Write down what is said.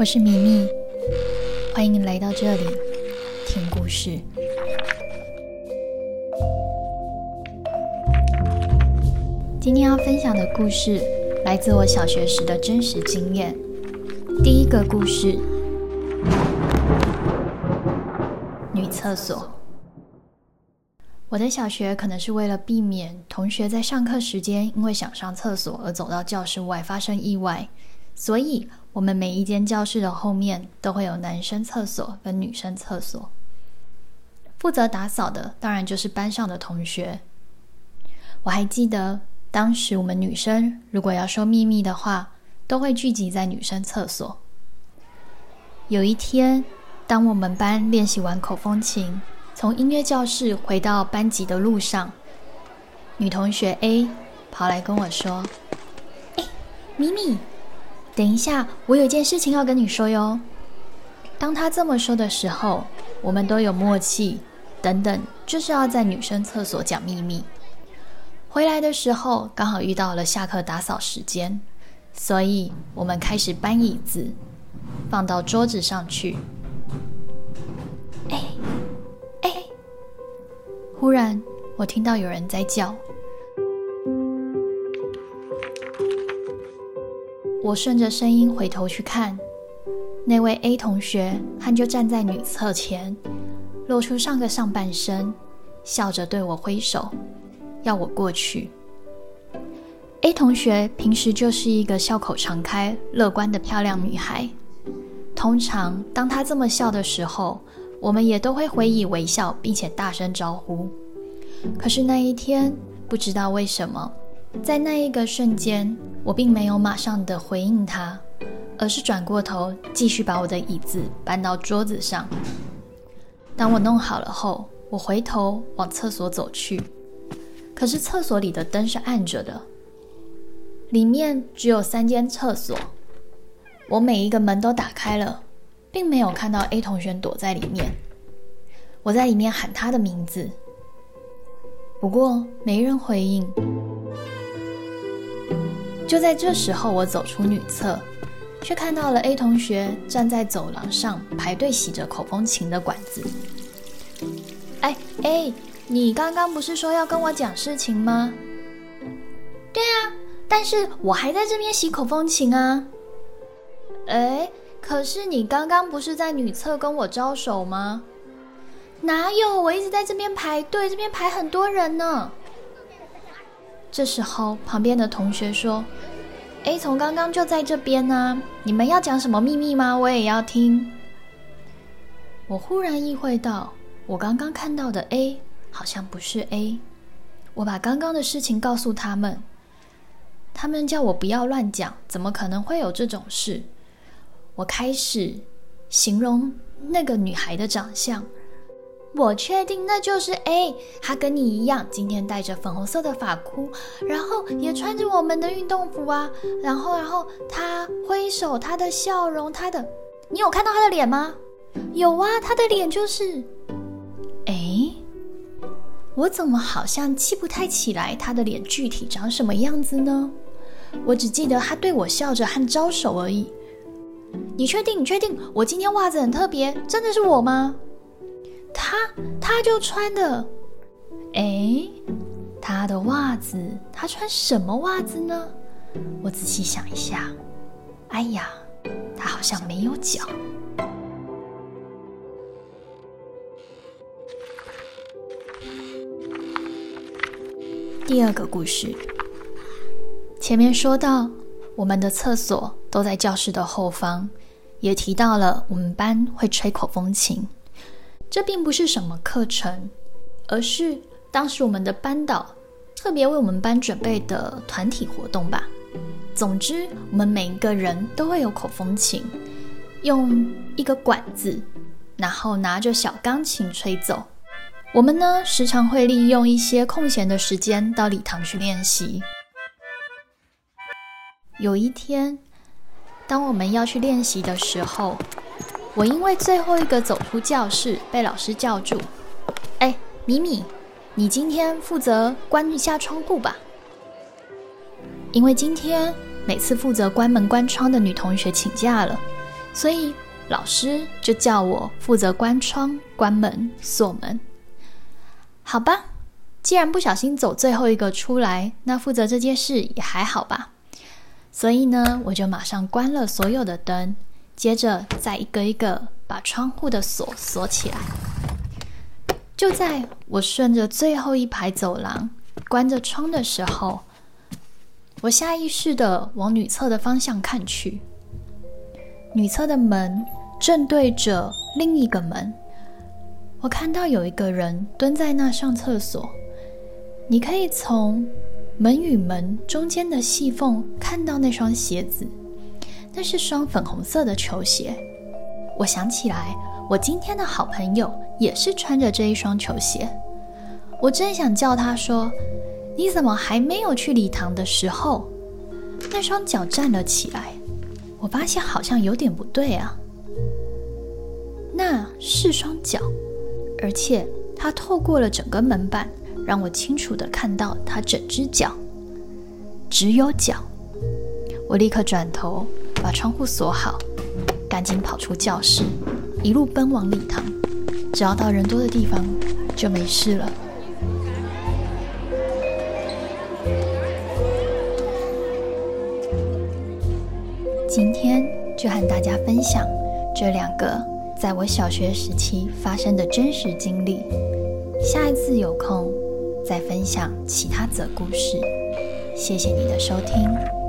我是米米，欢迎来到这里听故事。今天要分享的故事来自我小学时的真实经验。第一个故事：女厕所。我的小学可能是为了避免同学在上课时间因为想上厕所而走到教室外发生意外，所以我们每一间教室的后面都会有男生厕所跟女生厕所。负责打扫的当然就是班上的同学。我还记得当时我们女生如果要说秘密的话，都会聚集在女生厕所。有一天，当我们班练习完口风琴。从音乐教室回到班级的路上，女同学 A 跑来跟我说：“哎，咪咪，等一下，我有件事情要跟你说哟。”当他这么说的时候，我们都有默契，等等，就是要在女生厕所讲秘密。回来的时候刚好遇到了下课打扫时间，所以我们开始搬椅子放到桌子上去。哎哎。忽然，我听到有人在叫。我顺着声音回头去看，那位 A 同学他就站在女厕前，露出上个上半身，笑着对我挥手，要我过去。A 同学平时就是一个笑口常开、乐观的漂亮女孩。通常，当她这么笑的时候，我们也都会回以微笑，并且大声招呼。可是那一天，不知道为什么，在那一个瞬间，我并没有马上的回应他，而是转过头，继续把我的椅子搬到桌子上。当我弄好了后，我回头往厕所走去。可是厕所里的灯是暗着的，里面只有三间厕所，我每一个门都打开了。并没有看到 A 同学躲在里面，我在里面喊他的名字，不过没人回应。就在这时候，我走出女厕，却看到了 A 同学站在走廊上排队洗着口风琴的管子。哎哎，你刚刚不是说要跟我讲事情吗？对啊，但是我还在这边洗口风琴啊。哎。可是你刚刚不是在女厕跟我招手吗？哪有，我一直在这边排队，这边排很多人呢。这时候，旁边的同学说：“A 从刚刚就在这边呢，你们要讲什么秘密吗？我也要听。”我忽然意会到，我刚刚看到的 A 好像不是 A。我把刚刚的事情告诉他们，他们叫我不要乱讲，怎么可能会有这种事？我开始形容那个女孩的长相，我确定那就是 A，他跟你一样，今天戴着粉红色的发箍，然后也穿着我们的运动服啊，然后，然后他挥手，他的笑容，他的，你有看到他的脸吗？有啊，他的脸就是，哎，我怎么好像记不太起来他的脸具体长什么样子呢？我只记得他对我笑着和招手而已。你确定？你确定？我今天袜子很特别，真的是我吗？他他就穿的，哎，他的袜子，他穿什么袜子呢？我仔细想一下，哎呀，他好像没有脚。第二个故事，前面说到。我们的厕所都在教室的后方，也提到了我们班会吹口风琴。这并不是什么课程，而是当时我们的班导特别为我们班准备的团体活动吧。总之，我们每一个人都会有口风琴，用一个管子，然后拿着小钢琴吹奏。我们呢，时常会利用一些空闲的时间到礼堂去练习。有一天，当我们要去练习的时候，我因为最后一个走出教室，被老师叫住。哎，米米，你今天负责关一下窗户吧。因为今天每次负责关门关窗的女同学请假了，所以老师就叫我负责关窗、关门、锁门。好吧，既然不小心走最后一个出来，那负责这件事也还好吧。所以呢，我就马上关了所有的灯，接着再一个一个把窗户的锁锁起来。就在我顺着最后一排走廊，关着窗的时候，我下意识的往女厕的方向看去。女厕的门正对着另一个门，我看到有一个人蹲在那上厕所。你可以从门与门中间的细缝看到那双鞋子，那是双粉红色的球鞋。我想起来，我今天的好朋友也是穿着这一双球鞋。我正想叫他说：“你怎么还没有去礼堂的时候？”那双脚站了起来，我发现好像有点不对啊。那是双脚，而且它透过了整个门板。让我清楚地看到他整只脚，只有脚。我立刻转头把窗户锁好，赶紧跑出教室，一路奔往礼堂。只要到人多的地方，就没事了。今天就和大家分享这两个在我小学时期发生的真实经历。下一次有空，再分享其他则故事，谢谢你的收听。